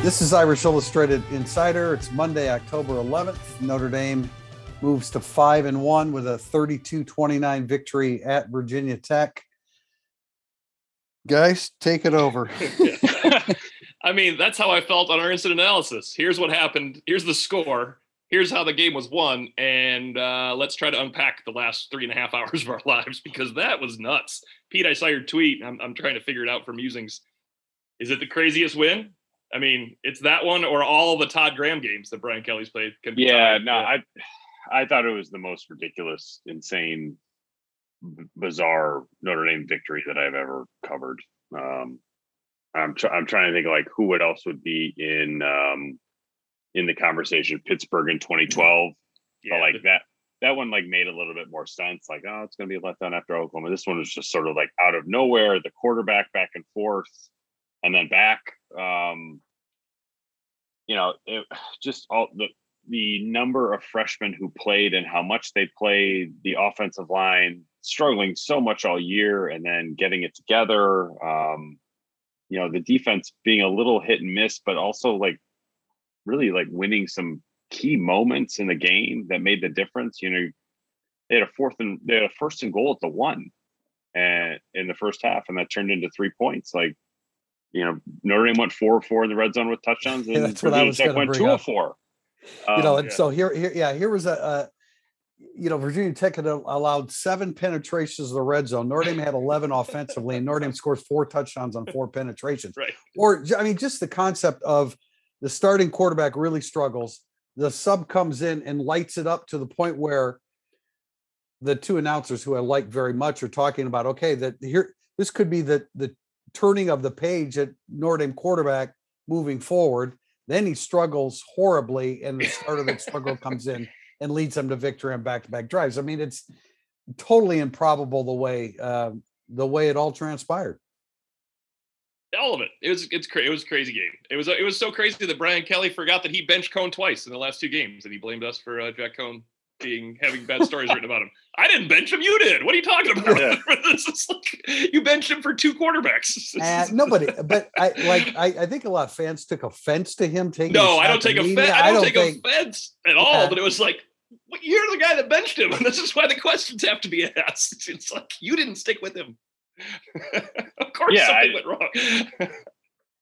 This is Irish Illustrated Insider. It's Monday, October 11th. Notre Dame moves to 5 and 1 with a 32-29 victory at Virginia Tech. Guys, take it over. I mean, that's how I felt on our incident analysis. Here's what happened. Here's the score. Here's how the game was won. And uh, let's try to unpack the last three and a half hours of our lives because that was nuts. Pete, I saw your tweet. I'm, I'm trying to figure it out for musings. Is it the craziest win? I mean, it's that one or all the Todd Graham games that Brian Kelly's played. yeah, no, I I thought it was the most ridiculous, insane, bizarre Notre Dame victory that I've ever covered. Um, I'm tr- I'm trying to think like who would else would be in um, in the conversation. Pittsburgh in 2012, yeah, but like that that one like made a little bit more sense. Like, oh, it's going to be a letdown after Oklahoma. This one was just sort of like out of nowhere. The quarterback back and forth, and then back. Um, you know, it, just all the the number of freshmen who played and how much they played, the offensive line struggling so much all year, and then getting it together. Um, you know, the defense being a little hit and miss, but also like really like winning some key moments in the game that made the difference. You know, they had a fourth and they had a first and goal at the one and in the first half, and that turned into three points. Like, you know, Notre Dame went four or four in the red zone with touchdowns, and Yeah, that's what I was Tech went two or up. four. you know, Um, and so here, here, yeah, here was a, a you know, Virginia Tech had allowed seven penetrations of the red zone. Notre Dame had 11 offensively, and Notre Dame scores four touchdowns on four penetrations. Right. Or, I mean, just the concept of the starting quarterback really struggles. The sub comes in and lights it up to the point where the two announcers who I like very much are talking about, okay, that here, this could be the the turning of the page at Notre Dame quarterback moving forward. Then he struggles horribly, and the start of that struggle comes in and leads them to victory on back-to-back drives. I mean, it's totally improbable the way uh, the way it all transpired. all of it. It was it's cra- it was a crazy game. It was it was so crazy that Brian Kelly forgot that he benched Coan twice in the last two games, and he blamed us for uh, Jack Coan being having bad stories written about him. I didn't bench him. You did. What are you talking about? Yeah. this is like, you benched him for two quarterbacks. Uh, nobody, but I like I, I think a lot of fans took offense to him taking. no, I don't at take the offense. media. I don't, take think- offense at all. Yeah. But it was like, you're the guy that benched him, and this is why the questions have to be asked. It's like you didn't stick with him. of course, Yeah, something I- went wrong.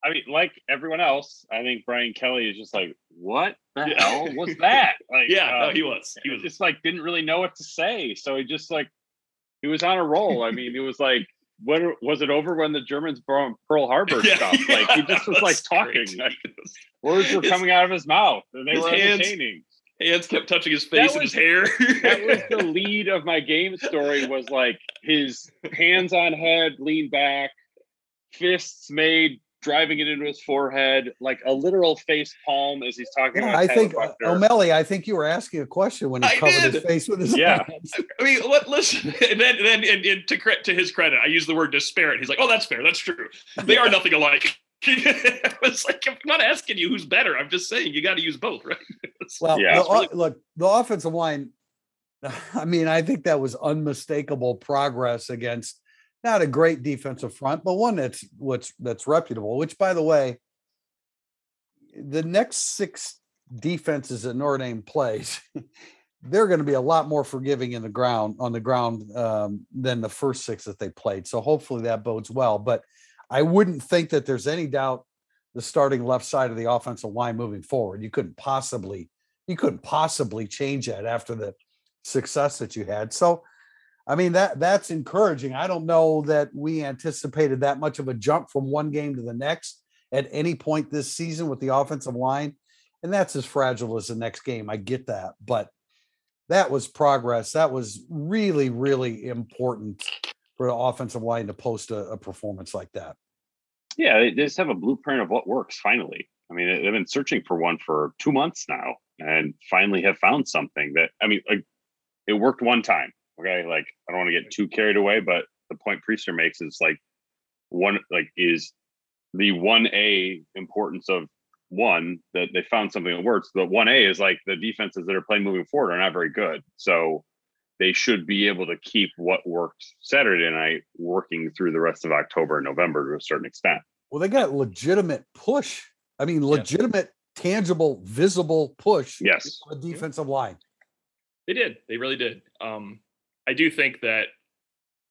I mean, like everyone else, I think Brian Kelly is just like, what the Yeah. hell was that? Like, yeah, no, um, he was. He was. just like didn't really know what to say. So he just like he was on a roll. I mean, it was like when was it over when the Germans brought Pearl Harbor Yeah, stuff? Like he just was like talking. Like, words were coming out of his mouth and they were hands- entertaining. hands kept touching his face and was- his hair. That was the lead of my game story was like his hands on head, lean back, fists made, driving it into his forehead, like a literal face palm as he's talking Yeah, about I Tyler think uh, O'Malley. I think you were asking a question when he I covered his face with his Yeah. hands. I mean, what? Listen, and then, and then, and, and to to his credit, I use the word disparate. He's like, "Oh, that's fair. That's true. They are nothing alike." it's like I'm not asking you who's better. I'm just saying you got to use both, right? Well, Yeah, the, really- look, the offensive line. I mean, I think that was unmistakable progress against not a great defensive front, but one that's what's that's reputable. Which, by the way, the next six defenses that Notre Dame plays, they're going to be a lot more forgiving in the ground on the ground um, than the first six that they played. So hopefully that bodes well. But I wouldn't think that there's any doubt the starting left side of the offensive line moving forward. You couldn't possibly you couldn't possibly change that after the success that you had. So, I mean that that's encouraging. I don't know that we anticipated that much of a jump from one game to the next at any point this season with the offensive line, and that's as fragile as the next game. I get that, but that was progress. That was really really important for the offensive line to post a, a performance like that. Yeah, they just have a blueprint of what works finally. I mean, they've been searching for one for two months now and finally have found something that, I mean, like, it worked one time. Okay. Like, I don't want to get too carried away, but the point Prister makes is like, one, like, is the 1A importance of one that they found something that works. The 1A is like the defenses that are playing moving forward are not very good. So, they should be able to keep what worked Saturday night working through the rest of October and November to a certain extent. Well, they got legitimate push I mean, legitimate, tangible, visible push. Yes. The defensive line. They did. They really did. Um, I do think that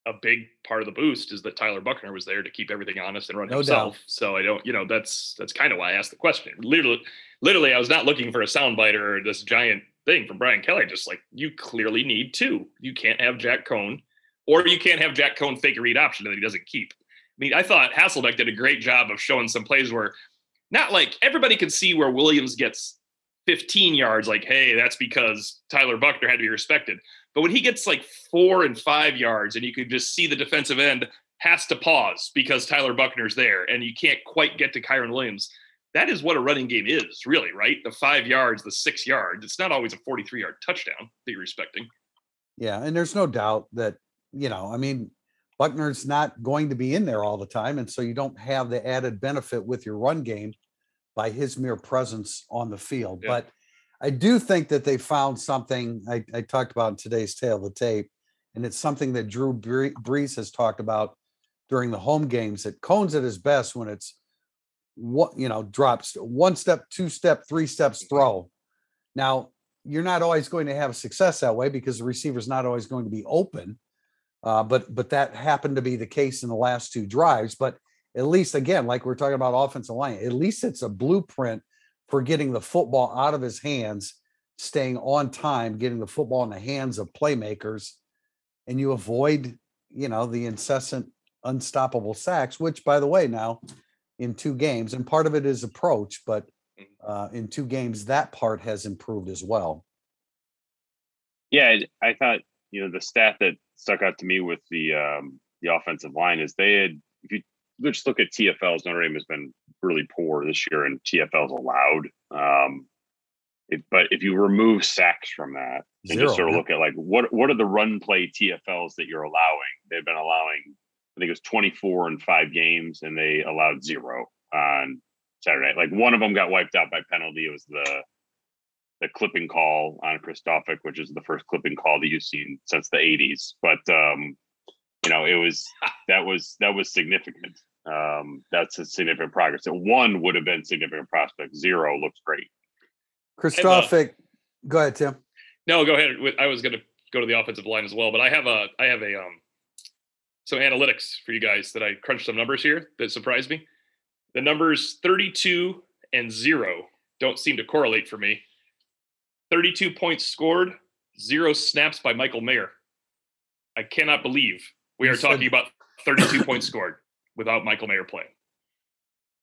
a big part of the boost is that Tyler Buchner was there to keep everything honest and run No himself. doubt. So I don't, you know, that's that's kind of why I asked the question. Literally, literally, I was not looking for a soundbite or this giant thing from Brian Kelly. Just like you clearly need two. You can't have Jack Coan, or you can't have Jack Coan fake a read option that he doesn't keep. I mean, I thought Hasselbeck did a great job of showing some plays where not like everybody can see where Williams gets 15 yards, like, hey, that's because Tyler Buchner had to be respected. But when he gets like four and five yards, and you could just see the defensive end has to pause because Tyler Buchner's there, and you can't quite get to Kyren Williams. That is what a running game is, really, right? The five yards, the six yards. It's not always a 43 yard touchdown that you're respecting. Yeah, and there's no doubt that you know, I mean, Buchner's not going to be in there all the time, and so you don't have the added benefit with your run game by his mere presence on the field. Yeah. But I do think that they found something I, I talked about in today's tale of the tape, and it's something that Drew Brees has talked about during the home games. That Coan's at his best when it's what you know drops one step, two step, three steps throw. Now you're not always going to have success that way because the receiver's not always going to be open. Uh, but but that happened to be the case in the last two drives. But at least again, like we're talking about offensive line, at least it's a blueprint for getting the football out of his hands, staying on time, getting the football in the hands of playmakers, and you avoid, you know, the incessant, unstoppable sacks. Which, by the way, now in two games, and part of it is approach, but uh, in two games, that part has improved as well. Yeah, I- I thought you know the stat that stuck out to me with the um, the offensive line is they had. If you just look at TFLs, Notre Dame has been really poor this year, and TFLs allowed. Um, but if you remove sacks from that and Zero, just sort of yeah. look at like what what are the run play TFLs that you're allowing? They've been allowing. I think it was 24 in five games, and they allowed zero on Saturday. Like one of them got wiped out by penalty. It was the the clipping call on Kristofic, which is the first clipping call that you've seen since the 80s. But um, you know, it was that was that was significant. Um, that's a significant progress. And one would have been significant prospect. Zero looks great. Kristofic, go ahead, Tim. No, go ahead. I was going to go to the offensive line as well, but I have a I have a um some analytics for you guys that I crunched some numbers here that surprised me. The numbers 32 and 0 don't seem to correlate for me. 32 points scored, 0 snaps by Michael Mayer. I cannot believe we You are said- talking about 32 points scored without Michael Mayer playing.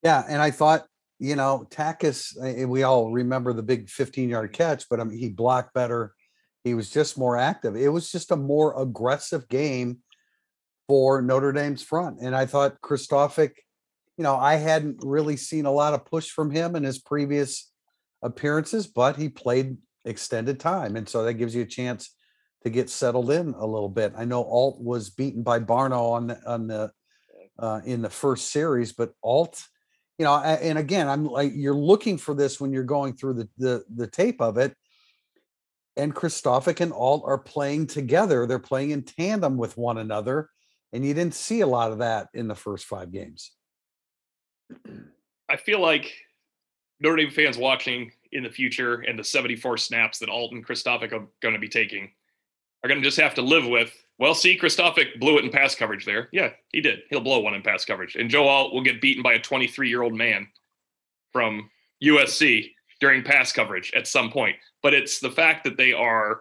Yeah, and I thought, you know, Takacs, we all remember the big 15 yard catch, but I mean, he blocked better. He was just more active. It was just a more aggressive game for Notre Dame's front. And I thought Kristofic, you know, I hadn't really seen a lot of push from him in his previous appearances, but he played extended time. And so that gives you a chance to get settled in a little bit. I know Alt was beaten by Barno on the, on the, uh, in the first series, but Alt, you know, and again, I'm like, you're looking for this when you're going through the the, the tape of it. And Kristofic and Alt are playing together. They're playing in tandem with one another. And you didn't see a lot of that in the first five games. I feel like Notre Dame fans watching in the future and the 74 snaps that Alt and Kristofic are going to be taking are going to just have to live with. Well, see, Kristofic blew it in pass coverage there. Yeah, he did. He'll blow one in pass coverage. And Joe Alt will get beaten by a 23 year old man from USC during pass coverage at some point. But it's the fact that they are,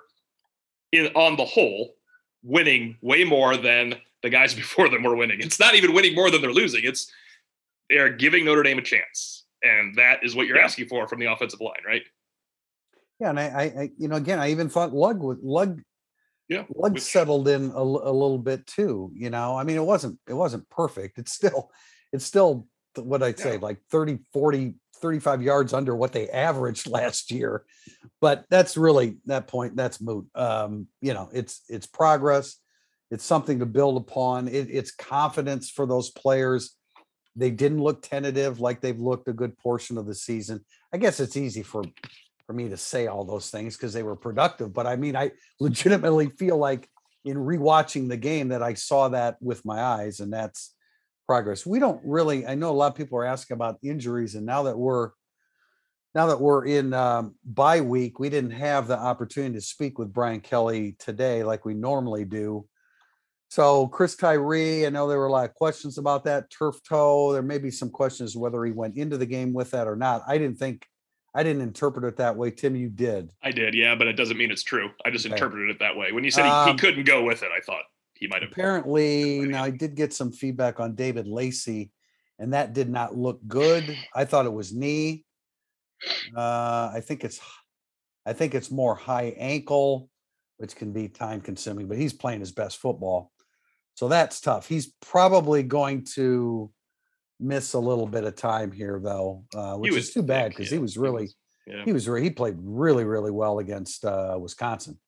in on the whole, winning way more than the guys before them were winning. It's not even winning more than they're losing. It's they are giving Notre Dame a chance, and that is what you're Yeah. asking for from the offensive line, right? Yeah, and I, I, I you know, again, I even thought Lugg would Lugg Yeah, Lugg which- settled in a, a little bit too. You know, I mean, it wasn't it wasn't perfect. It's still it's still what I'd say Yeah. like 30, 40, 35 yards under what they averaged last year. But that's really that point. That's moot. Um, you know, it's it's progress. It's something to build upon. It, it's confidence for those players. They didn't look tentative like they've looked a good portion of the season. I guess it's easy for for me to say all those things because they were productive. But I mean, I legitimately feel like in rewatching the game that I saw that with my eyes, and that's progress. We don't really. I know a lot of people are asking about injuries, and now that we're now that we're in um, bye week, we didn't have the opportunity to speak with Brian Kelly today like we normally do. So Chris Tyree, I know there were a lot of questions about that turf toe. There may be some questions whether he went into the game with that or not. I didn't think, I didn't interpret it that way. Tim, you did. I did, yeah, but it doesn't mean it's true. I just okay. interpreted it that way. When you said he, um, he couldn't go with it, I thought he might have. Apparently, now I did get some feedback on David Lacey, and that did not look good. I thought it was knee. Uh, I think it's, I think it's more high ankle, which can be time consuming. But he's playing his best football. So that's tough. He's probably going to miss a little bit of time here, though, uh, which is too bad because yeah. he was really, he was, yeah. he was he played really, really well against uh, Wisconsin.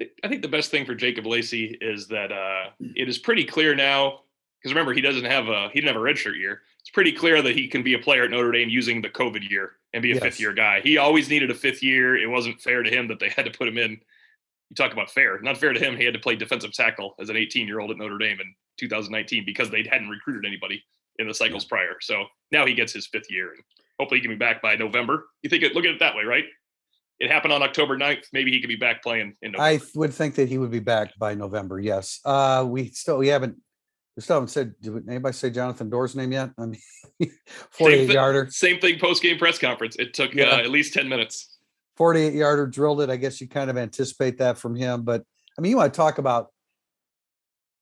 I think the best thing for Jacob Lacey is that uh, it is pretty clear now because remember he doesn't have a he didn't have a redshirt year. It's pretty clear that he can be a player at Notre Dame using the COVID year and be a yes. fifth year guy. He always needed a fifth year. It wasn't fair to him that they had to put him in you talk about fair. Not fair to him. He had to play defensive tackle as an 18 year old at Notre Dame in 2019 because they hadn't recruited anybody in the cycles yeah. prior. So now he gets his fifth year and hopefully he can be back by November. You think it, look at it that way, right? It happened on October 9th. Maybe he could be back playing in November. I would think that he would be back by November. Yes. Uh, we still, we haven't, we still haven't said, did anybody say Jonathan Doerer's name yet? I mean, 48 yarder. Same thing post game press conference. It took yeah. uh, at least 10 minutes. 48 yarder drilled it. I guess you kind of anticipate that from him. But I mean, you want to talk about,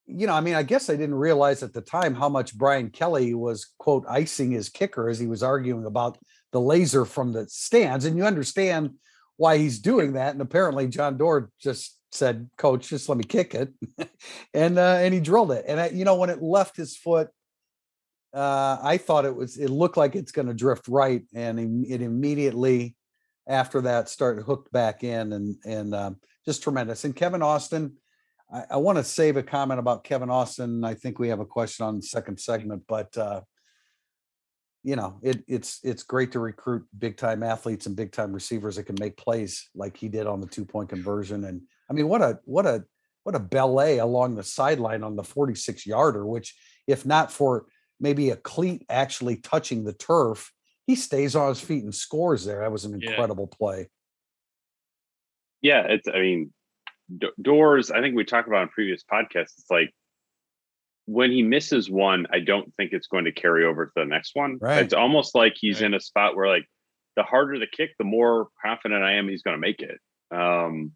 you know, I mean, I guess I didn't realize at the time how much Brian Kelly was, quote, icing his kicker as he was arguing about the laser from the stands. And you understand why he's doing that. And apparently, John Doerer just said, Coach, just let me kick it. and, uh, and he drilled it. And, I, you know, when it left his foot, uh, I thought it was, it looked like it's going to drift right. And it immediately, after that started hooked back in and and um, just tremendous. And Kevin Austin, I, I want to save a comment about Kevin Austin. I think we have a question on the second segment, but uh, you know, it, it's it's great to recruit big time athletes and big time receivers that can make plays like he did on the two point conversion. And I mean, what a what a what a ballet along the sideline on the 46 yarder, which if not for maybe a cleat actually touching the turf, he stays on his feet and scores there. That was an incredible yeah. play. Yeah, it's. I mean, Doerer's. I think we talked about in previous podcasts. It's like when he misses one, I don't think it's going to carry over to the next one. Right. It's almost like he's right. in a spot where like the harder the kick, the more confident I am he's going to make it. Um,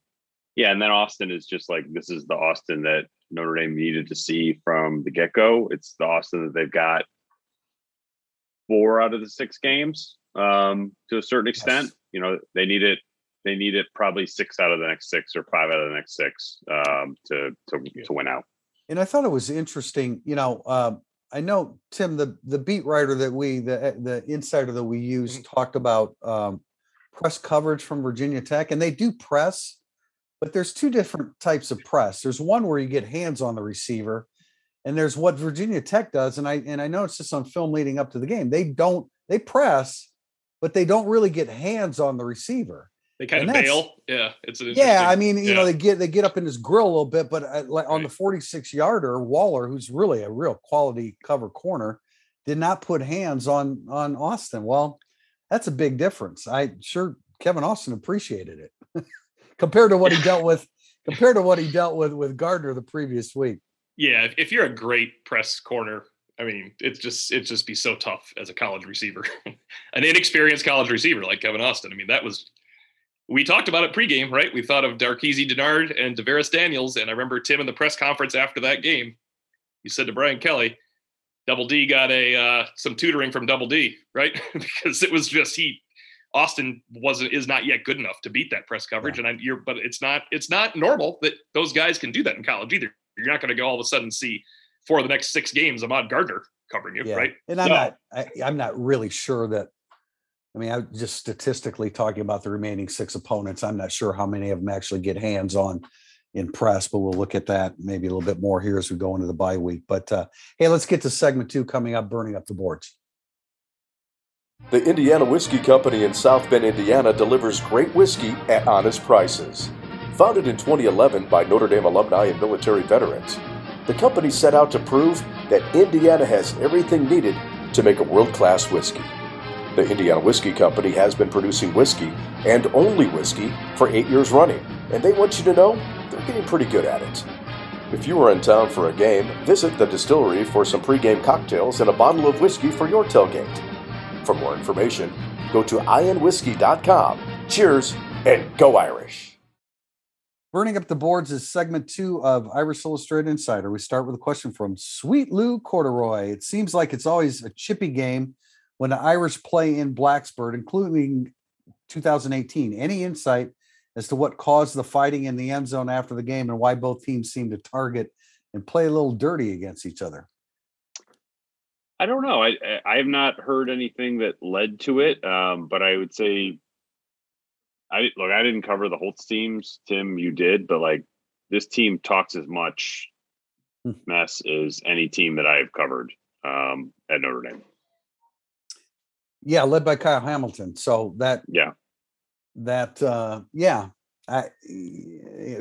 yeah, and then Austin is just like this is the Austin that Notre Dame needed to see from the get go. It's the Austin that they've got four out of the six games um, to a certain extent. Yes. You know, they need it. They need it probably six out of the next six or five out of the next six um, to to yeah. to win out. And I thought it was interesting. You know, uh, I know Tim, the the beat writer that we the the insider that we use mm-hmm. talked about um, press coverage from Virginia Tech, and they do press, but there's two different types of press. There's one where you get hands on the receiver, and there's what Virginia Tech does, and I and I noticed this on film leading up to the game. They don't they press, but they don't really get hands on the receiver. They kind and of bail. Yeah, it's yeah. I mean, you yeah. know, they get they get up in his grill a little bit, but uh, like on right. the 46 yarder, Waller, who's really a real quality cover corner, did not put hands on on Austin. Well, that's a big difference. I sure Kevin Austin appreciated it compared to what he dealt with compared to what he dealt with with Gardner the previous week yeah, if, if you're a great press corner, I mean, it's just it's just be so tough as a college receiver, an inexperienced college receiver like Kevin Austin. I mean, that was we talked about it pregame, right? We thought of Darqueze Dennard and DaVaris Daniels, and I remember Tim in the press conference after that game. He said to Brian Kelly, "Double D got a uh, some tutoring from Double D, right? because it was just he Austin wasn't is not yet good enough to beat that press coverage, yeah. and I'm you're but it's not it's not normal that those guys can do that in college either. You're not going to go all of a sudden see for the next six games Ahmad Gardner covering you, yeah. right? And I'm not I, I'm not really sure that. I mean, I'm just statistically talking about the remaining six opponents. I'm not sure how many of them actually get hands on in press, but we'll look at that maybe a little bit more here as we go into the bye week. But uh, hey, let's get to segment two coming up, burning up the boards. The Indiana Whiskey Company in South Bend, Indiana delivers great whiskey at honest prices. Founded in 2011 by Notre Dame alumni and military veterans, the company set out to prove that Indiana has everything needed to make a world class whiskey. The Indiana Whiskey Company has been producing whiskey and only whiskey for eight years running, and they want you to know they're getting pretty good at it. If you are in town for a game, visit the distillery for some pregame cocktails and a bottle of whiskey for your tailgate. For more information, go to ironwhiskey.com. Cheers and go Irish! Burning up the boards is segment two of Irish Illustrated Insider. We start with a question from Sweet Lou Corduroy. It seems like it's always a chippy game when the Irish play in Blacksburg, including 2018. Any insight as to what caused the fighting in the end zone after the game and why both teams seem to target and play a little dirty against each other? I don't know. I I have not heard anything that led to it, um, but I would say I look, I didn't cover the Holtz teams. Tim, you did, but like this team talks as much Hmm. mess as any team that I've covered um, at Notre Dame. Yeah, led by Kyle Hamilton. So that Yeah, that uh yeah, I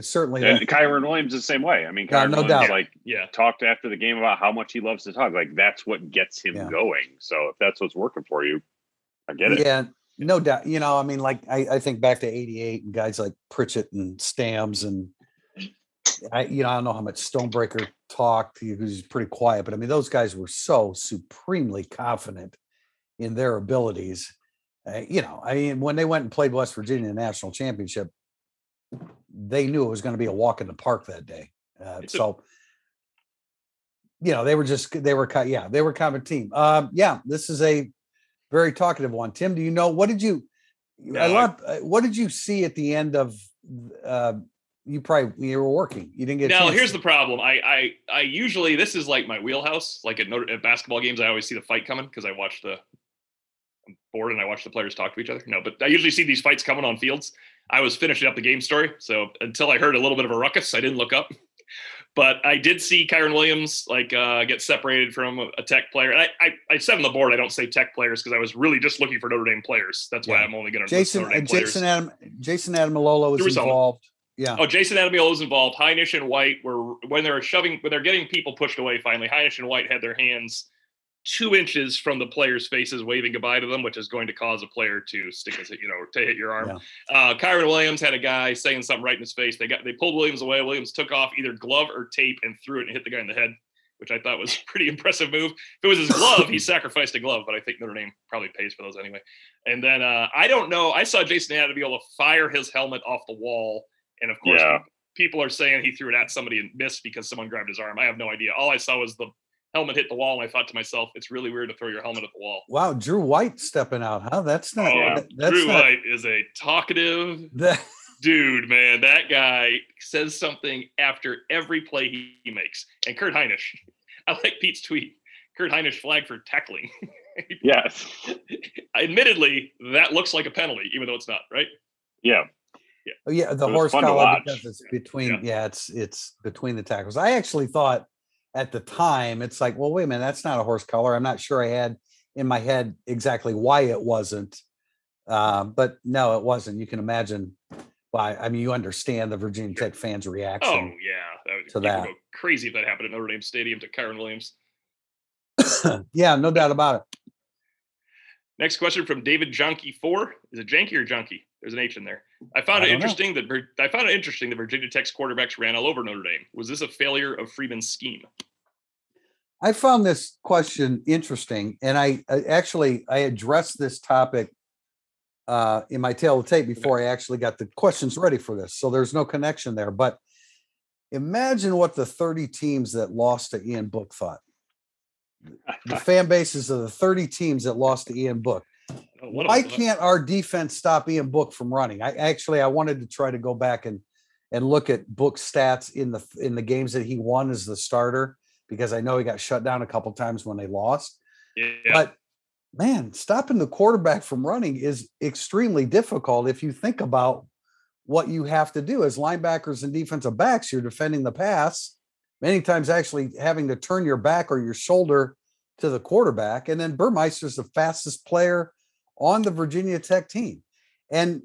certainly and that- Kyren Williams the same way. I mean, Yeah, Kyren no Williams doubt. like Yeah. talked after the game about how much he loves to talk. Like that's what gets him Yeah. going. So if that's what's working for you, I get it. Yeah, no doubt. You know, I mean, like I, I think back to '88 and guys like Pritchett and Stams and I, you know, I don't know how much Stonebreaker talked. He was pretty quiet, but I mean, those guys were so supremely confident in their abilities. Uh, you know, I mean, when they went and played West Virginia in the national championship, they knew it was going to be a walk in the park that day. Uh, so, you know, they were just they were ki- yeah they were kind of a team. Um, yeah, this is a very talkative one. Tim, do you know what did you? No, I love. uh, What did you see at the end of? Uh, you probably you were working. You didn't get. Now here's to- the problem. I I I usually this is like my wheelhouse. Like at, at basketball games, I always see the fight coming because I watch the I'm bored and I watch the players talk to each other. No, but I usually see these fights coming on fields. I was finishing up the game story, so until I heard a little bit of a ruckus, I didn't look up. But I did see Kyren Williams like uh, get separated from a, Tech player. And I, I I said on the board I don't say Tech players because I was really just looking for Notre Dame players. That's why Yeah. I'm only going to Jason Notre Dame players. Jason Adam Jason Ademilola was involved. Yeah. Oh, Jason Adamiel was involved. Hinish and White were when they were shoving when they're getting people pushed away. Finally, Hinish and White had their hands two inches from the players' faces, waving goodbye to them, which is going to cause a player to stick his, you know, to hit your arm. Uh, Kyren Williams had a guy saying something right in his face. They got they pulled Williams away. Williams took off either glove or tape and threw it and hit the guy in the head, which I thought was a pretty impressive move. If it was his glove, he sacrificed a glove, but I think Notre Dame probably pays for those anyway. And then uh, I don't know. I saw Jason had to be able to fire his helmet off the wall, and of course, Yeah. people are saying he threw it at somebody and missed because someone grabbed his arm. I have no idea. All I saw was the helmet hit the wall, and I thought to myself, it's really weird to throw your helmet at the wall. Wow, Drew White stepping out, huh? That's not. Oh, that- that's Drew not. White is a talkative that- dude, man. That guy says something after every play he, he makes. And Kurt Hinish, I like Pete's tweet. Kurt Hinish flagged for tackling. Yes. Admittedly, that looks like a penalty, even though it's not, right? Yeah. Oh, yeah, the horse fun collar watch. because it's between. Yeah. Yeah. it's it's between the tackles. I actually thought at the time it's like, well, wait a minute, that's not a horse collar. I'm not sure I had in my head exactly why it wasn't, um, but no, it wasn't. You can imagine why. I mean, you understand the Virginia Tech fans' reaction. Oh, yeah. That would, To that. go crazy if that happened at Notre Dame Stadium to Kyren Williams. yeah, no doubt about it. Next question from David Junkie Four. Is it Janky or Junkie? There's an H in there. I found I it don't know. interesting that I found it interesting that Virginia Tech's quarterbacks ran all over Notre Dame. Was this a failure of Freeman's scheme? I found this question interesting, and I, I actually I addressed this topic uh, in my tail of tape before I actually got the questions ready for this. So there's no connection there. But imagine what the 30 teams that lost to Ian Book thought. The fan bases of the 30 teams that lost to Ian Book. Oh, Why can't our defense stop Ian Book from running? I actually I wanted to try to go back and and look at Book stats in the in the games that he won as the starter because I know he got shut down a couple times when they lost. Yeah, But man, stopping the quarterback from running is extremely difficult if you think about what you have to do as linebackers and defensive backs. You're defending the pass, many times actually having to turn your back or your shoulder to the quarterback. And then Burmeister's the fastest player on the Virginia Tech team. And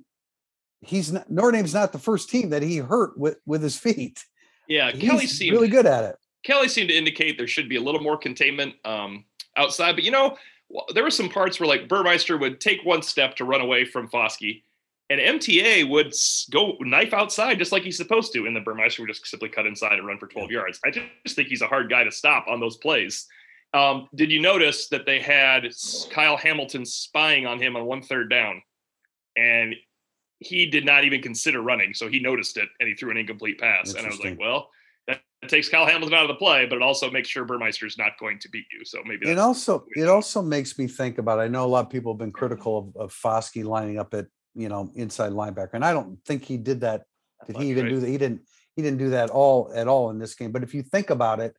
he's not, Notre Dame's not the first team that he hurt with, with his feet. yeah. He's Kelly seemed really good at it. Kelly seemed to indicate there should be a little more containment um, outside. But you know, there were some parts where like Burmeister would take one step to run away from Foskey, and MTA would go knife outside just like he's supposed to, and the Burmeister would just simply cut inside and run for 12 yards. I just think he's a hard guy to stop on those plays. Um, did you notice that they had Kyle Hamilton spying on him on one third down, and he did not even consider running, so he noticed it and he threw an incomplete pass. And I was like, well, that, takes Kyle Hamilton out of the play, but it also makes sure Burmeister's not going to beat you. So maybe it also it also makes me think about. I know a lot of people have been critical of, of Foskey lining up at you know inside linebacker, and I don't think he did that. Did he even right. do that? He didn't. He didn't do that all at all in this game. But if you think about it,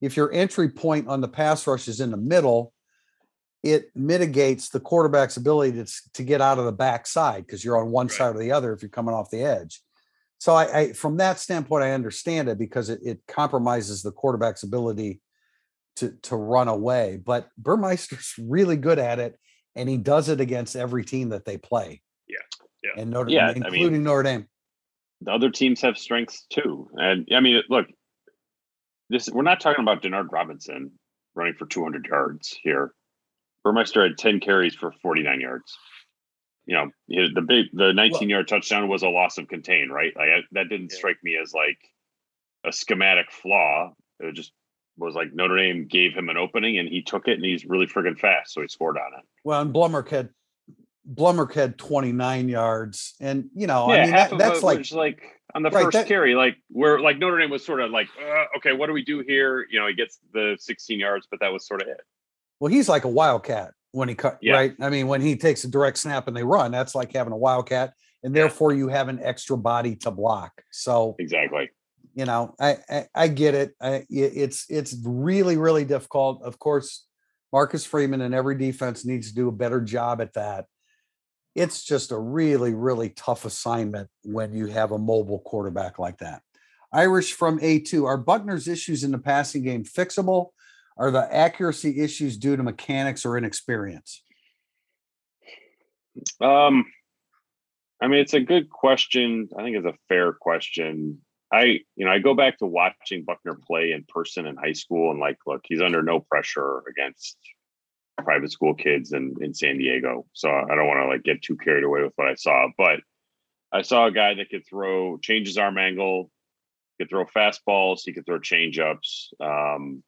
if your entry point on the pass rush is in the middle, it mitigates the quarterback's ability to, to get out of the backside because you're on one right. side or the other if you're coming off the edge. So I, I from that standpoint, I understand it because it, it compromises the quarterback's ability to to run away. But Burmeister's really good at it, and he does it against every team that they play. Yeah, yeah, and Notre yeah, including I mean, Notre Dame. The other teams have strengths too, and I mean, look, this we're not talking about Denard Robinson running for 200 yards here. Burmeister had 10 carries for 49 yards. You know, the big the 19 yard touchdown was a loss of contain, right? Like I, that didn't yeah. strike me as like a schematic flaw. It just was like Notre Dame gave him an opening and he took it and he's really friggin' fast, so he scored on it. Well, and Blummer had Blummer had 29 yards, and you know, yeah, I mean, that, that's like like on the right, first that, carry, like where like Notre Dame was sort of like, uh, okay, what do we do here? You know, he gets the 16 yards, but that was sort of it. Well, he's like a wildcat when he cut yeah. right. I mean, when he takes a direct snap and they run, that's like having a wildcat, and therefore you have an extra body to block. So exactly, you know, I I, I get it. I, it's it's really really difficult. Of course, Marcus Freeman and every defense needs to do a better job at that. It's just a really really tough assignment when you have a mobile quarterback like that. Irish from A2. Are Buchner's issues in the passing game fixable? Are the accuracy issues due to mechanics or inexperience? Um, I mean, it's a good question. I think it's a fair question. I, you know, I go back to watching Buchner play in person in high school and like, look, he's under no pressure against private school kids in, in San Diego. So I don't want to like get too carried away with what I saw, but I saw a guy that could throw, change his arm angle, could throw fastballs, he could throw change ups. Um,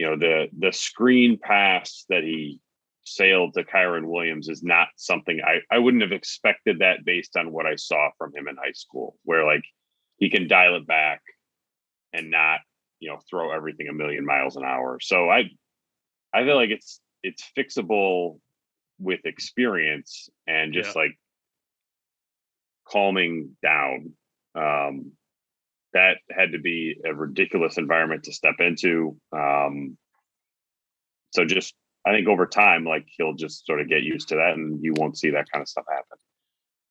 you know the the screen pass that he sailed to Kyren Williams is not something I, I wouldn't have expected that based on what I saw from him in high school, where like he can dial it back and not, you know, throw everything a million miles an hour. So I I feel like it's it's fixable with experience and just yeah. like calming down. Um that had to be a ridiculous environment to step into. Um, so just I think over time, like he'll just sort of get used to that, and you won't see that kind of stuff happen.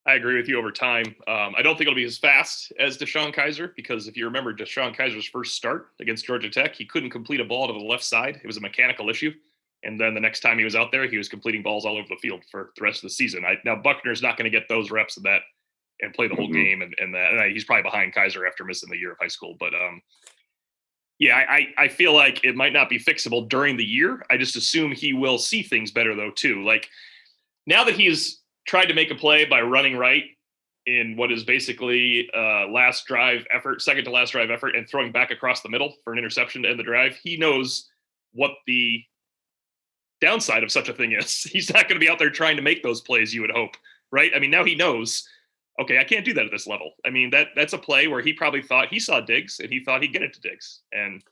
I agree with you over time. Um, I don't think it'll be as fast as DeShone Kizer because if you remember DeShone Kizer's first start against Georgia Tech, he couldn't complete a ball to the left side. It was a mechanical issue. And then the next time he was out there, he was completing balls all over the field for the rest of the season. I, now Buchner's not going to get those reps of that and play the whole mm-hmm. game and, and that. And he's probably behind Kizer after missing the year of high school. But um, yeah, I, I feel like it might not be fixable during the year. I just assume he will see things better though too. Like now that he's tried to make a play by running right in what is basically uh, last drive effort, second to last drive effort, and throwing back across the middle for an interception to end the drive, he knows what the downside of such a thing is. He's not going to be out there trying to make those plays. You would hope, right? I mean, now he knows okay, I can't do that at this level. I mean, that that's a play where he probably thought he saw Diggs and he thought he'd get it to Diggs, and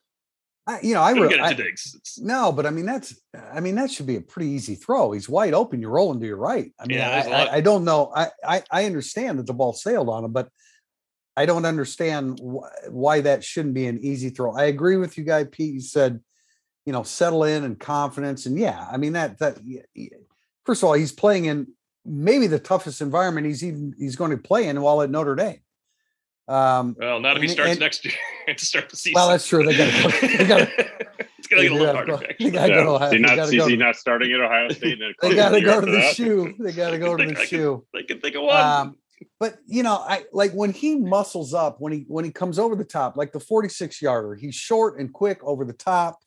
I, you know, I would get it to Diggs. It's, no, but I mean that's I mean that should be a pretty easy throw. He's wide open. You're rolling to your right. I mean, yeah, I, I, I, don't know. I, I I understand that the ball sailed on him, but I don't understand wh- why that shouldn't be an easy throw. I agree with you, guy Pete. You said, you know, settle in and confidence, and yeah, I mean that that. First of all, he's playing in maybe the toughest environment he's even he's going to play in while at Notre Dame. Um, well, not if he starts and, next year to start the season. Well, that's true. They got to. They got to. it's going to get a little harder. They got to go to Ohio. Is he not, is not starting at Ohio State? they got to go to the shoe. They got to go to the they shoe. Can, they can think of one. Um, but you know, I like when he muscles up when he when he comes over the top, like the 46 yarder, he's short and quick over the top.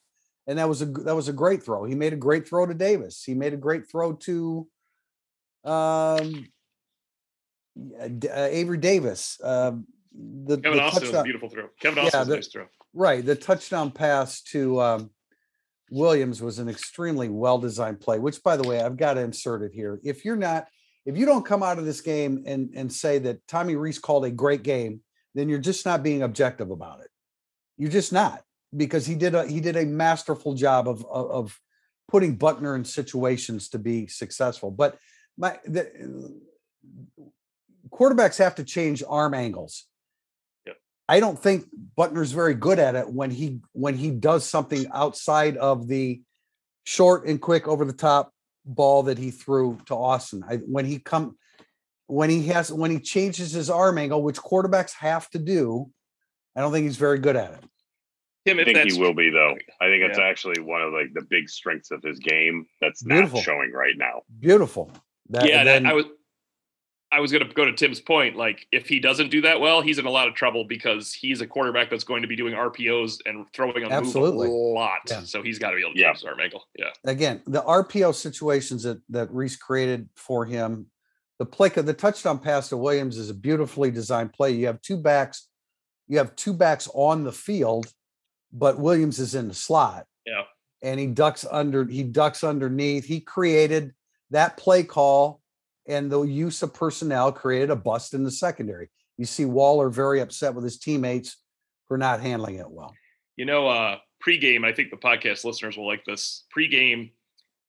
And that was a that was a great throw. He made a great throw to Davis. He made a great throw to um uh, Avery Davis. Um the, Kevin the Austin was a touchdown- beautiful throw. Kevin Yeah, Austin was a the- nice throw. Right. The touchdown pass to um, Williams was an extremely well designed play, which, by the way, I've got to insert it here. If you're not, if you don't come out of this game and, and say that Tommy Rees called a great game, then you're just not being objective about it. You're just not because he did a he did a masterful job of of, of putting Buchner in situations to be successful. But my the, quarterbacks have to change arm angles. Yep. I don't think Buchner's very good at it when he when he does something outside of the short and quick over the top ball that he threw to Austin. I, when he come when he has when he changes his arm angle, which quarterbacks have to do, I don't think he's very good at it. Tim, I think that's he will be though. I think it's Yeah. actually one of like the big strengths of his game that's not showing right now. Beautiful. That, yeah, then- that, I was I was going to go to Tim's point. Like, if he doesn't do that well, he's in a lot of trouble because he's a quarterback that's going to be doing RPOs and throwing on the Absolutely. move a lot. Yeah. So he's got to be able to Yeah. change his arm angle. Yeah, again, the RPO situations that that Rees created for him, the play, the touchdown pass to Williams is a beautifully designed play. You have two backs, you have two backs on the field, but Williams is in the slot. Yeah. and he ducks under, he ducks underneath. He created that play call, and the use of personnel created a bust in the secondary. You see Waller very upset with his teammates for not handling it well. you know, uh, pregame. I think the podcast listeners will like this. Pregame,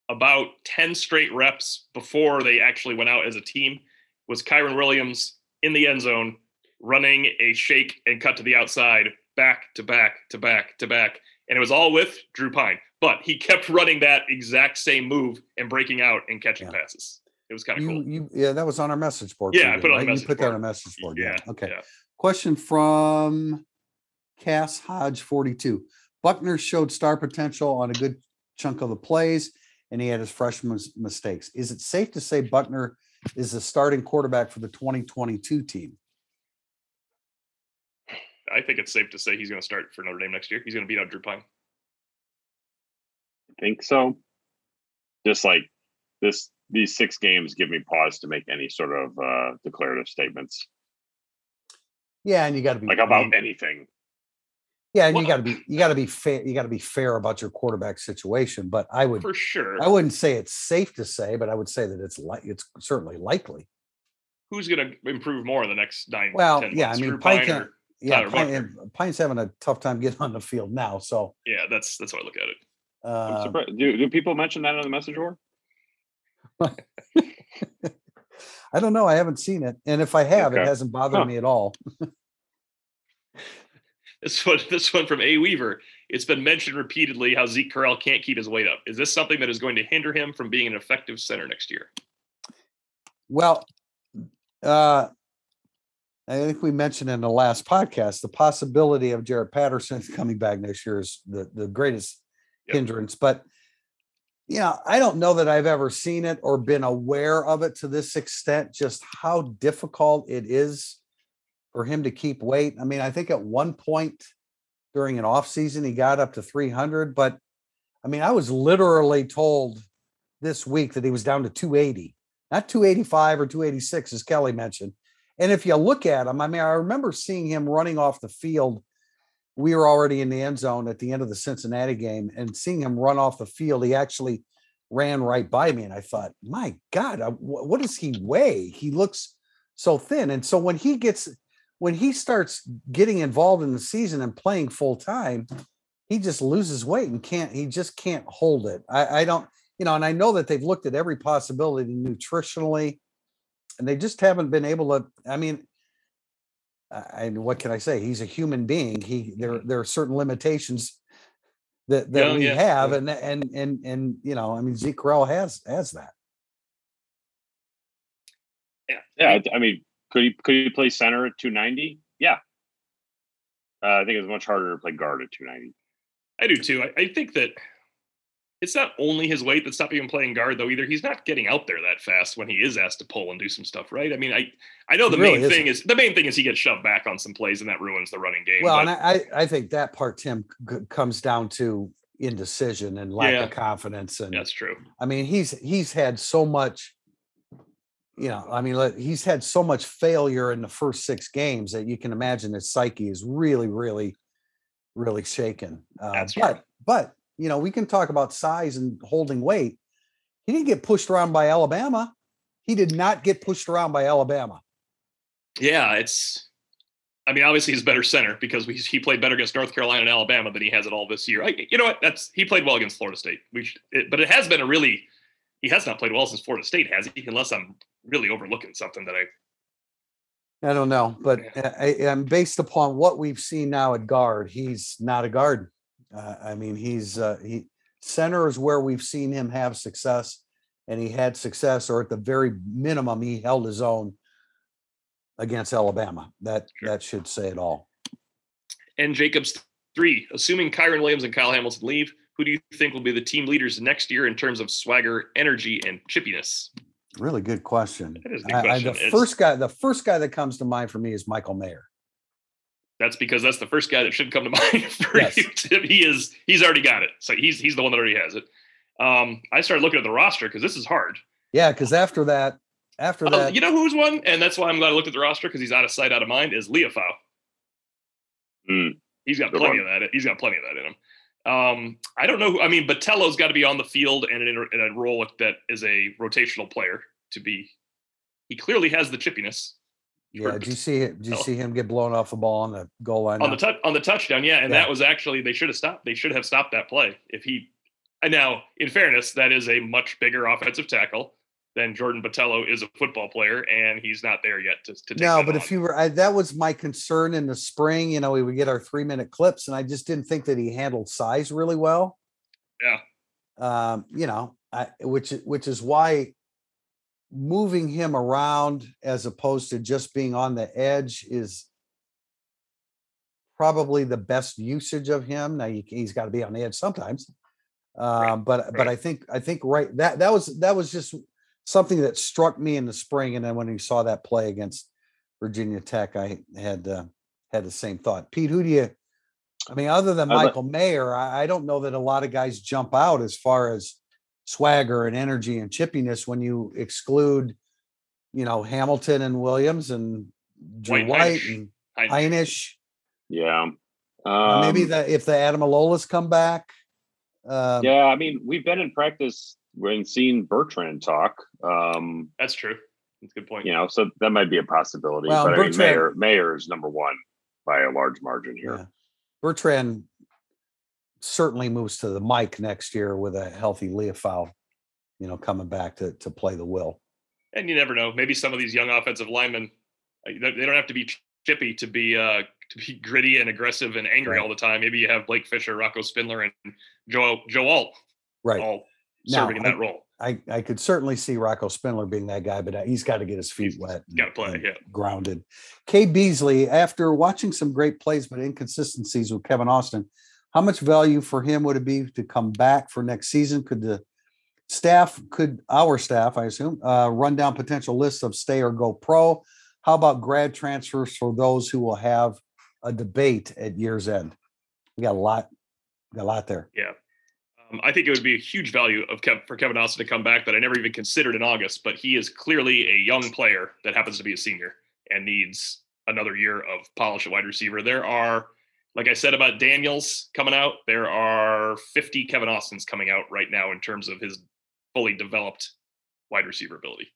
about ten straight reps before they actually went out as a team, was Kyren Williams in the end zone running a shake and cut to the outside, back to back to back to back, and it was all with Drew Pyne. But he kept running that exact same move and breaking out and catching Yeah. passes. It was kind of cool. you, yeah, that was on our message board. Yeah, I put it on right? the You message put that on a message board. Yeah. Okay. yeah. Question from Cass Hodge 42. Buchner showed star potential on a good chunk of the plays, and he had his freshman mistakes. Is it safe to say Buchner is the starting quarterback for the 2022 team? I think it's safe to say he's going to start for Notre Dame next year. He's going to beat out Drew Pyne. I think so. Just like this, these six games give me pause to make any sort of uh, declarative statements, Yeah, and you got to be like about anything. yeah, and you got to be you got to be fair. You got to be fair about your quarterback situation. But I would For sure. I wouldn't say it's safe to say, but I would say that it's like it's certainly likely. Who's going to improve more in the next nine? Well, 10 yeah, I mean, Drew Pyne Pyne can't- or- Yeah, Tyler Pyne, and Pyne's having a tough time getting on the field now. So yeah, that's that's how I look at it. I'm uh, surprised. Do, do people mention that on the message board? I don't know. I haven't seen it, and if I have, it hasn't bothered Huh. me at all. This one, this one from A Weaver. It's been mentioned repeatedly how Zeke Correll can't keep his weight up. Is this something that is going to hinder him from being an effective center next year? Well, uh, I think we mentioned in the last podcast the possibility of Jarrett Patterson coming back next year is the, the greatest Yep. hindrance. But you know, I don't know that I've ever seen it or been aware of it to this extent, just how difficult it is for him to keep weight. I mean, I think at one point during an off season he got up to 300, but I mean, I was literally told this week that he was down to 280 not 285 or 286, as Kelly mentioned. And if you look at him, I mean, I remember seeing him running off the field. We were already in the end zone at the end of the Cincinnati game and seeing him run off the field. He actually ran right by me. And I thought, my God, uh, what does he weigh? He looks so thin. And so when he gets, when he starts getting involved in the season and playing full time, he just loses weight and can't, he just can't hold it. I, I don't, you know, and I know that they've looked at every possibility nutritionally, and they just haven't been able to. I mean, I, what can I say? He's a human being. He there there are certain limitations that that Yeah, we yeah, have, and and and and you know, I mean, Zeke Correll has has that. Yeah. Yeah, I, mean, could he could he play center at 290? Yeah. Uh, I think it's much harder to play guard at 290. I do too. I, I think that it's not only his weight that's stopping him playing guard though either. He's not getting out there that fast when he is asked to pull and do some stuff, right? I mean, I I know the really main isn't. thing is the main thing is he gets shoved back on some plays and that ruins the running game. Well, but- and I, I think that part, Tim, comes down to indecision and lack Yeah. of confidence. And that's true. I mean, he's he's had so much, you know, I mean, he's had so much failure in the first six games that you can imagine his psyche is really, really, really shaken. Uh, That's but right. but you know, we can talk about size and holding weight. He didn't get pushed around by Alabama. He did not get pushed around by Alabama. Yeah, it's. I mean, obviously he's better center because we, he played better against North Carolina and Alabama than he has it all this year. I, you know what? That's he played well against Florida State. We, should, it, but it has been a really. He has not played well since Florida State, has he? Unless I'm really overlooking something that I. I don't know, but I, I, based upon what we've seen now at guard, he's not a guard. Uh, I mean, he's uh, he center is where we've seen him have success, and he had success, or at the very minimum, he held his own against Alabama. That Sure. that should say it all. And Jacobs three, assuming Kyren Williams and Kyle Hamilton leave, who do you think will be the team leaders next year in terms of swagger, energy, and chippiness? Really good question. That is a good I- I- the It's- first guy, the first guy that comes to mind for me is Michael Mayer. That's because that's the first guy that should come to mind for Yes. you. Tim. He is he's already got it. So he's he's the one that already has it. Um, I started looking at the roster because this is hard. Yeah, because after that, after Uh, that, you know who's one, and that's why I'm glad I looked at the roster because he's out of sight, out of mind. Is Liufau. Hmm. He's got plenty one. of that. He's got plenty of that in him. Um, I don't know. Who, I mean, Botelho's got to be on the field and in a, in a role that is a rotational player to be. He clearly has the chippiness yeah. Did you see it? Did you Oh. see him get blown off the ball on the goal line? on the touch on the touchdown. Yeah, and Yeah. that was actually they should have stopped. They should have stopped that play if he. And now, in fairness, that is a much bigger offensive tackle than Jordan Botelho is a football player, and he's not there yet to, to take No, but on. if you were, I, that was my concern in the spring. You know, we would get our three minute clips, and I just didn't think that he handled size really well. Yeah. Um, you know, I, which which is why moving him around as opposed to just being on the edge is probably the best usage of him. Now you, he's got to be on the edge sometimes. Um, but but right. I think I think right that that was that was just something that struck me in the spring, and then when he saw that play against Virginia Tech, I had uh, had the same thought. Pete, who do you? I mean, other than Michael Mayer, I, I don't know that a lot of guys jump out as far as swagger and energy and chippiness when you exclude, you know, Hamilton and Williams and Drew White, White and I, Hinish. Yeah. Uh, maybe Um, the if the Ademilolas come back. Um, Yeah, I mean, we've been in practice when seen Bertrand talk. Um, that's true. That's a good point. you know, so that might be a possibility. Well, but I mean, Bertrand- Mayer Mayer is number one by a large margin here. Yeah. Bertrand certainly moves to the mic next year with a healthy Liufau, you know, coming back to to play the will. And you never know. Maybe some of these young offensive linemen, uh, they don't have to be chippy to be uh, to be gritty and aggressive and angry Right. all the time. Maybe you have Blake Fisher, Rocco Spindler, and Joe Joe Alt Right. all Now, serving in that role. I, I could certainly see Rocco Spindler being that guy, but uh, he's got to get his feet wet. gotta play, yeah. Grounded. Kay Beasley, after watching some great plays but inconsistencies with Kevin Austin, how much value for him would it be to come back for next season? Could the staff, could our staff, I assume, uh, run down potential lists of stay or go pro? How about grad transfers for those who will have a debate at year's end? We got a lot, got a lot there. Um, I think it would be a huge value of Kev, for Kevin Austin to come back that I never even considered in August. But he is clearly a young player that happens to be a senior and needs another year of polish at wide receiver. There are, like I said about Daniels coming out, there are 50 Kevin Austins coming out right now in terms of his fully developed wide receiver ability.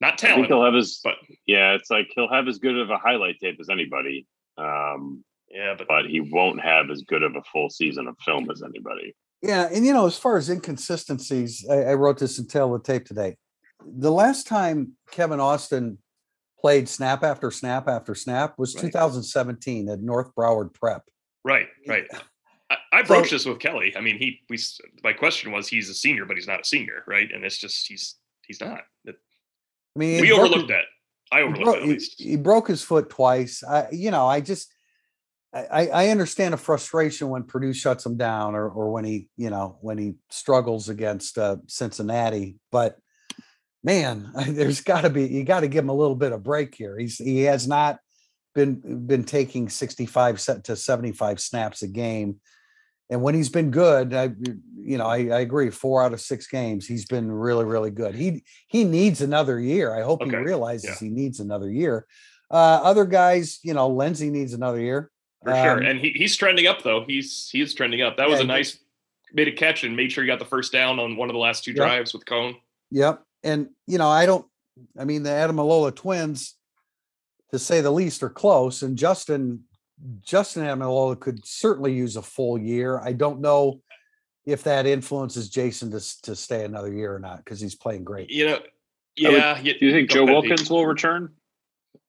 Not I think he'll have his but yeah, it's like he'll have as good of a highlight tape as anybody. Um, yeah, but but he won't have as good of a full season of film as anybody. Yeah, and you know, as far as inconsistencies, I, I wrote this in tail of the tape today. The last time Kevin Austin played snap after snap after snap was Right. 2017 at North Broward Prep. right, right. I, I So- broached this with Kelly. I mean, he we my question was he's a senior, but he's not a senior, right? And it's just he's he's not. I mean, We he broke overlooked that. I overlooked broke- that at he- least. he broke his foot twice. I, you know, I just I, I understand a frustration when Purdue shuts him down or, or when he, you know, when he struggles against uh, Cincinnati. But man, there's got to be you got to give him a little bit of break here. He's he has not been been taking 65 to 75 snaps a game. And when he's been good, I you know, I, I agree. Four out of six games, he's been really, really good. He he needs another year. I hope Okay. he realizes Yeah. he needs another year. Uh, other guys, you know, Lenzy needs another year. for sure. Um, And he, he's trending up though. He's he's trending up. That was Yeah, a nice made a catch and made sure he got the first down on one of the last two drives with Coan. Yep. And you know, I don't I mean the Adam Ademilola twins, to say the least, are close. And Justin, Justin Ademilola could certainly use a full year. I don't know if that influences Jason to, to stay another year or not, because he's playing great. You know, would- yeah. Do you think Joe ahead, Pete. Wilkins will return?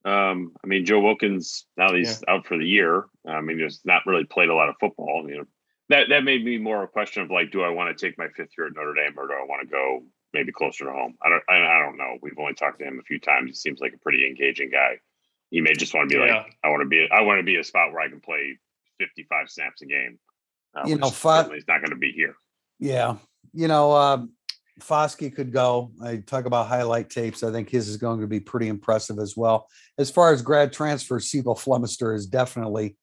Um, I mean, Joe Wilkins now that he's out for the year. I mean, he's not really played a lot of football. You know, that that made me more a question of like, do I want to take my fifth year at Notre Dame or do I want to go maybe closer to home? I don't. I, I don't know. We've only talked to him a few times. He seems like a pretty engaging guy. He may just want to be Yeah. like, I want to be. I want to be a spot where I can play fifty-five snaps a game. Uh, You know, which Fo- certainly not going to be here. Yeah. You know, um, Foskey could go. I talk about highlight tapes. I think his is going to be pretty impressive as well. As far as grad transfer, C'Bo Flemister is definitely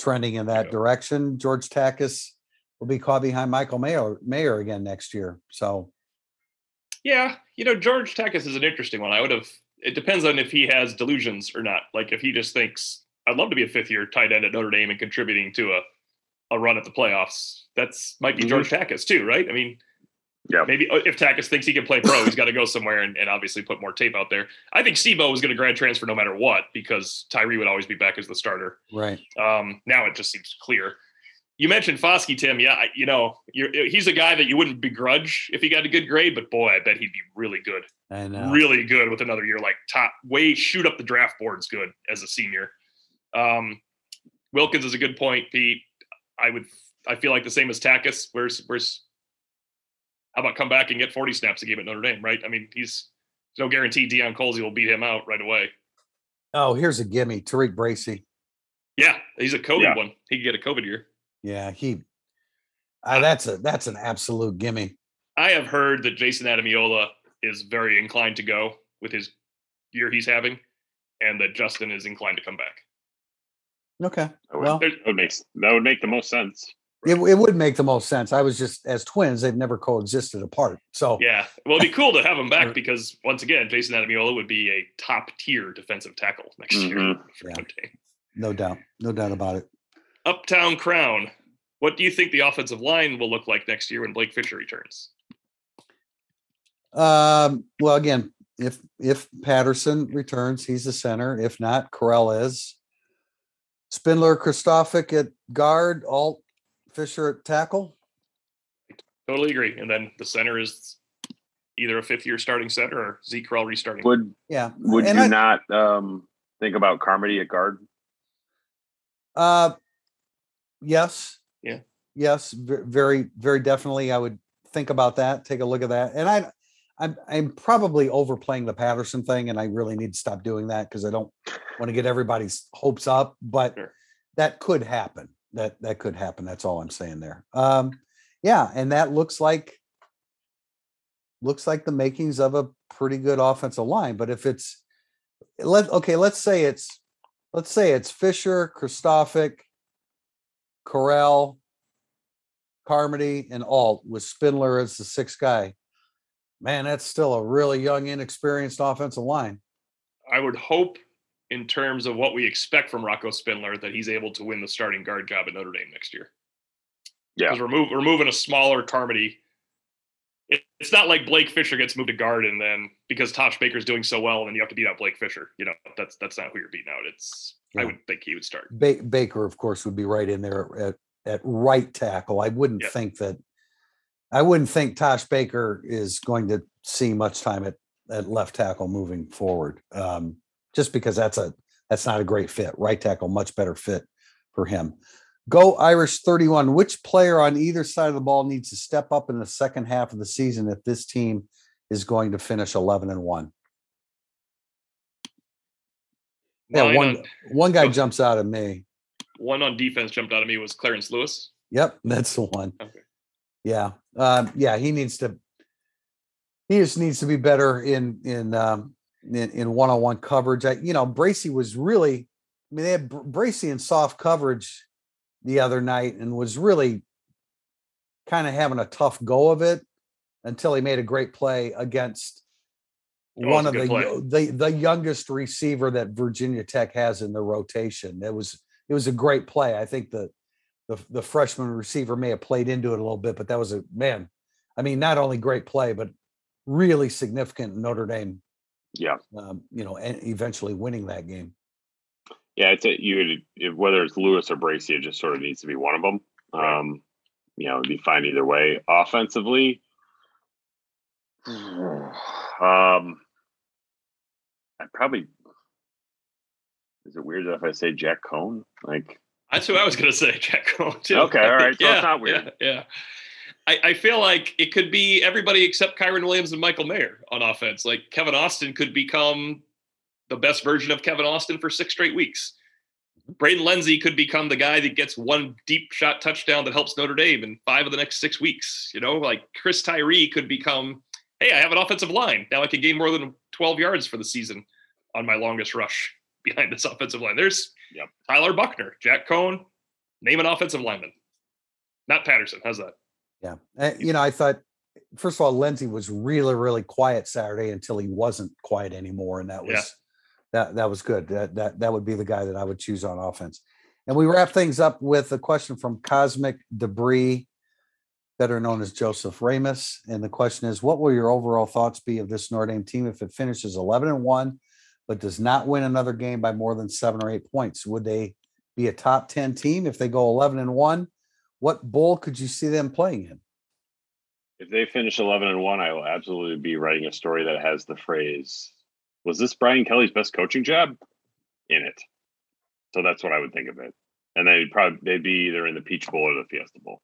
trending in that Yeah. direction. George Takacs will be caught behind Michael Mayer, Mayer again next year. So Yeah, you know, George Takacs is an interesting one. I would have. It depends on if he has delusions or not. Like if he just thinks, "I'd love to be a fifth year tight end at Notre Dame and contributing to a a run at the playoffs." That's might be Mhm. George Takacs too, right? I mean, Yeah. maybe uh, if Takacs thinks he can play pro, he's got to go somewhere and, and obviously put more tape out there. I think C'Bo was going to grad transfer no matter what because Tyree would always be back as the starter. right. Um, now it just seems clear. You mentioned Foskey, Tim. Yeah, I- you know, you're, he's a guy that you wouldn't begrudge if he got a good grade, but boy, I bet he'd be really good, I know. really good with another year, like top way shoot up the draft boards good as a senior. Um, Wilkins is a good point, Pete. I would, I feel like the same as Takacs. Where's, where's, how about come back and get 40 snaps a game at Notre Dame, right? I mean, he's no guarantee Deion Colzie will beat him out right away. Oh, here's a gimme. Tariq Bracy. Yeah, he's a COVID Yeah. one. He could get a COVID year. Yeah, he uh, that's a that's an absolute gimme. I have heard that Jason Ademilola is very inclined to go with his year he's having, and that Justin is inclined to come back. Okay. That would, Well, that would make that would make the most sense. it, it would make the most sense. I was just as twins, they've never coexisted apart. So Yeah, well, it'd be cool to have him back because once again, Jason Ademilola would be a top tier defensive tackle next year Mhm. for Yeah. No doubt. No doubt about it. Uptown Crown. What do you think the offensive line will look like next year when Blake Fisher returns? Um, well, again, if if Patterson returns, he's the center. If not, Correll is. Spindler, Kristofic at guard, Alt, Fisher at tackle. Totally agree. And then the center is either a fifth year starting center or Zeke Correll restarting. Would Yeah. would and you I- not um, think about Carmody at guard? Uh, yes. Yeah. Yes. Very, very definitely. I would think about that. Take a look at that. And I, I'm, I'm probably overplaying the Patterson thing, and I really need to stop doing that because I don't want to get everybody's hopes up. But Sure. that could happen. That that could happen. That's all I'm saying there. Um, yeah, and that looks like looks like the makings of a pretty good offensive line. But if it's let okay, let's say it's let's say it's Fisher, Kristofic, Correll, Carmody, and Alt with Spindler as the sixth guy. Man, that's still a really young, inexperienced offensive line. I would hope, in terms of what we expect from Rocco Spindler, that he's able to win the starting guard job at Notre Dame next year. Yeah. Because we're, move, we're moving a smaller Carmody. It, it's not like Blake Fisher gets moved to guard and then because Tosh Baker's doing so well, and then you have to beat out Blake Fisher. You know, that's that's not who you're beating out. It's I would think he would start. Ba- Baker, of course, would be right in there at, at right tackle. I wouldn't Yep. think that. I wouldn't think Tosh Baker is going to see much time at, at left tackle moving forward, um, just because that's a that's not a great fit. Right tackle, much better fit for him. Go Irish 31. Which player on either side of the ball needs to step up in the second half of the season if this team is going to finish 11 and 1? Yeah, one on- one guy Go. jumps out at me. one on defense jumped out at me was Clarence Lewis. Yep, that's the one. Okay. Yeah, um, yeah, he needs to. He just needs to be better in in um, in, in one-on-one coverage. I, you know, Bracy was really. I mean, they had Br- Bracy in soft coverage the other night and was really kind of having a tough go of it until he made a great play against was one of the, the the youngest receiver that Virginia Tech has in the rotation. It was it was a great play. I think the the the freshman receiver may have played into it a little bit, but that was a man. I mean, not only great play, but really significant Notre Dame. Yeah. Um, you know, and eventually winning that game. Yeah, it's a, you would whether it's Lewis or Bracy, it just sort of needs to be one of them. Um, you know, it'd be fine either way. Offensively, um, I probably is it weird if I say Jack Coan? Like, That's who I was going to say, Jack Coan. Too. Okay, all right, so it's yeah, not weird. Yeah, yeah. I, I feel like it could be everybody except Kyren Williams and Michael Mayer on offense. Like Kevin Austin could become the best version of Kevin Austin for six straight weeks. Braden Lenzy could become the guy that gets one deep shot touchdown that helps Notre Dame in five of the next six weeks. You know, like Chris Tyree could become, hey, I have an offensive line. Now I can gain more than 12 yards for the season on my longest rush behind this offensive line. There's Yep. Tyler Buchner, Jack Coan, name an offensive lineman. Not Patterson. How's that? Yeah. Uh, you know, I thought first of all, Lenzy was really, really quiet Saturday until he wasn't quiet anymore. And that was Yeah. That that was good. That that that would be the guy that I would choose on offense. And we wrap things up with a question from Cosmic Debris, better known as Joseph Ramus. And the question is, what will your overall thoughts be of this Notre Dame team if it finishes 11 and 1, but does not win another game by more than seven or eight points? Would they be a top 10 team if they go 11 and 1? What bowl could you see them playing in? if they finish eleven and one, I will absolutely be writing a story that has the phrase "Was this Brian Kelly's best coaching job?" in it. So that's what I would think of it. And they'd probably they'd be either in the Peach Bowl or the Fiesta Bowl.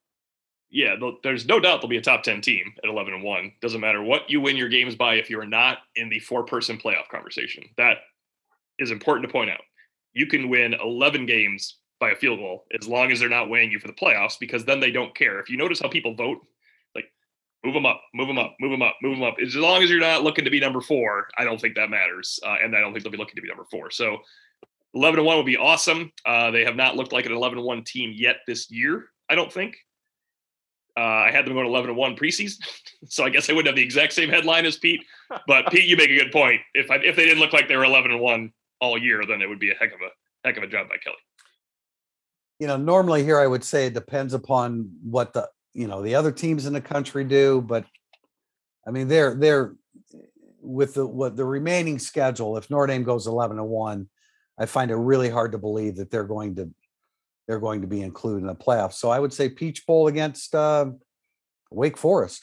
Yeah, there's no doubt they'll be a top 10 team at 11 and 1. Doesn't matter what you win your games by if you're not in the four person playoff conversation. That is important to point out. You can win 11 games by a field goal as long as they're not weighing you for the playoffs because then they don't care. If you notice how people vote, move them up, move them up, move them up, move them up. As long as you're not looking to be number four, I don't think that matters. Uh, and I don't think they'll be looking to be number four. So 11 and 1 would be awesome. Uh, they have not looked like an 11 and 1 team yet this year, I don't think. Uh, I had them going 11 and 1 preseason. so I guess I wouldn't have the exact same headline as Pete. But Pete, you make a good point. If I, if they didn't look like they were 11 and 1 all year, then it would be a heck of a heck of a job by Kelly. you know, normally here I would say it depends upon what the you know the other teams in the country do, but I mean they're they're with the what the remaining schedule. If Notre Dame goes eleven and one, I find it really hard to believe that they're going to they're going to be included in the playoffs. So I would say Peach Bowl against uh, Wake Forest.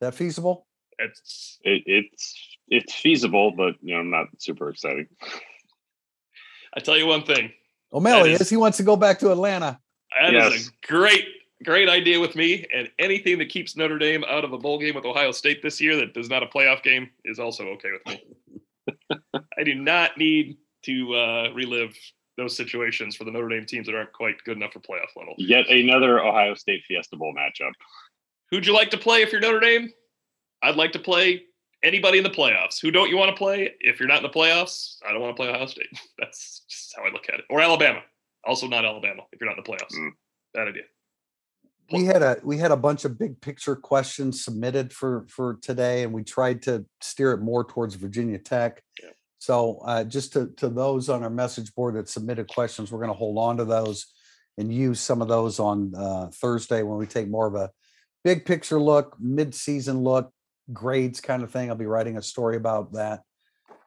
Is that feasible? It's It, it's it's feasible, but you know, I'm not super exciting. I tell you one thing. O'Malley is- is. He wants to go back to Atlanta. That is Yes. a great, great idea with me. And anything that keeps Notre Dame out of a bowl game with Ohio State this year that is not a playoff game is also okay with me. I do not need to uh, relive those situations for the Notre Dame teams that aren't quite good enough for playoff level. Yet another Ohio State Fiesta Bowl matchup. Who'd you like to play if you're Notre Dame? I'd like to play anybody in the playoffs. Who don't you want to play? If you're not in the playoffs, I don't want to play Ohio State. That's just how I look at it. Or Alabama. Also not Alabama if you're not in the playoffs. Mm. Bad idea. we had a we had a bunch of big picture questions submitted for for today and we tried to steer it more towards virginia tech Yeah. so uh, just to, to those on our message board that submitted questions we're going to hold on to those and use some of those on uh, thursday when we take more of a big picture look mid-season look grades kind of thing i'll be writing a story about that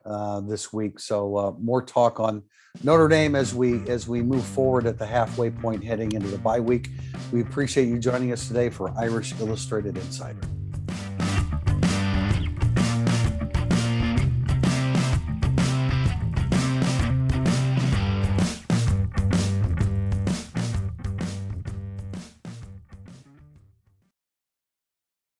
uh, this week so uh, more talk on notre dame as we as we move forward at the halfway point heading into the bye week we appreciate you joining us today for Irish Illustrated Insider.